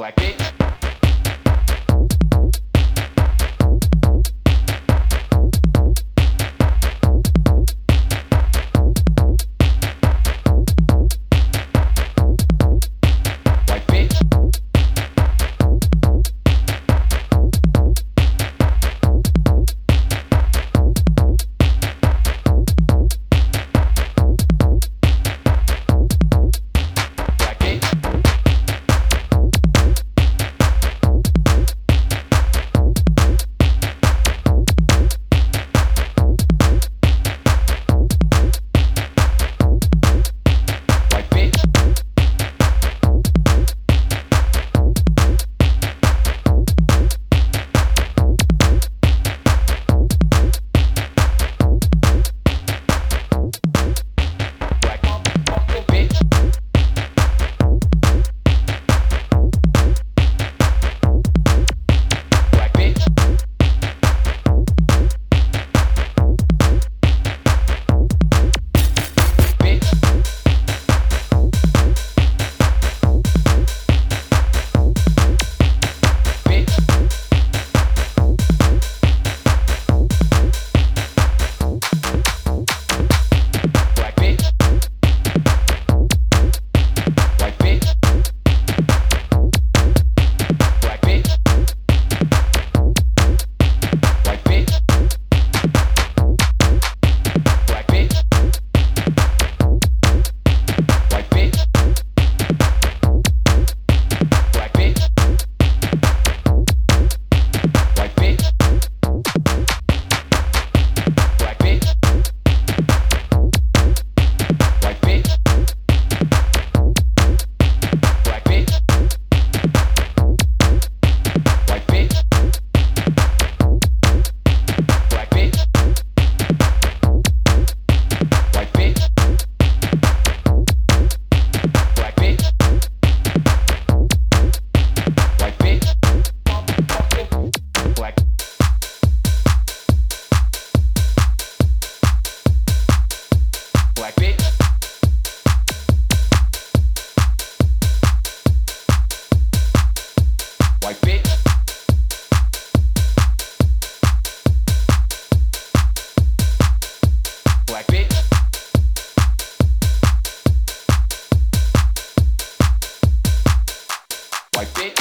reflect it. back, bitch. White bitch. Black bitch. White bitch.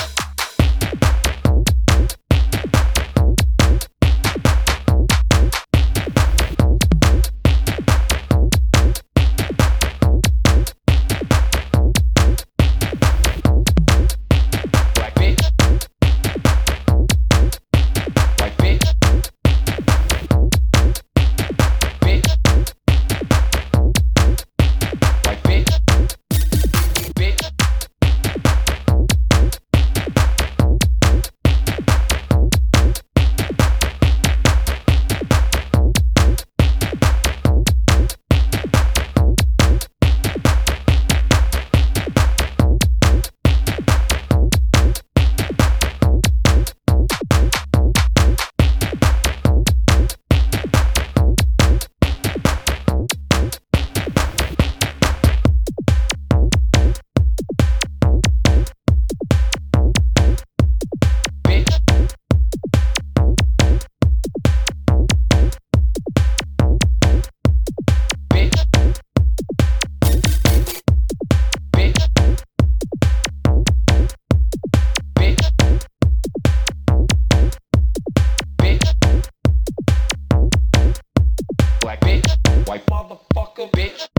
Bitch.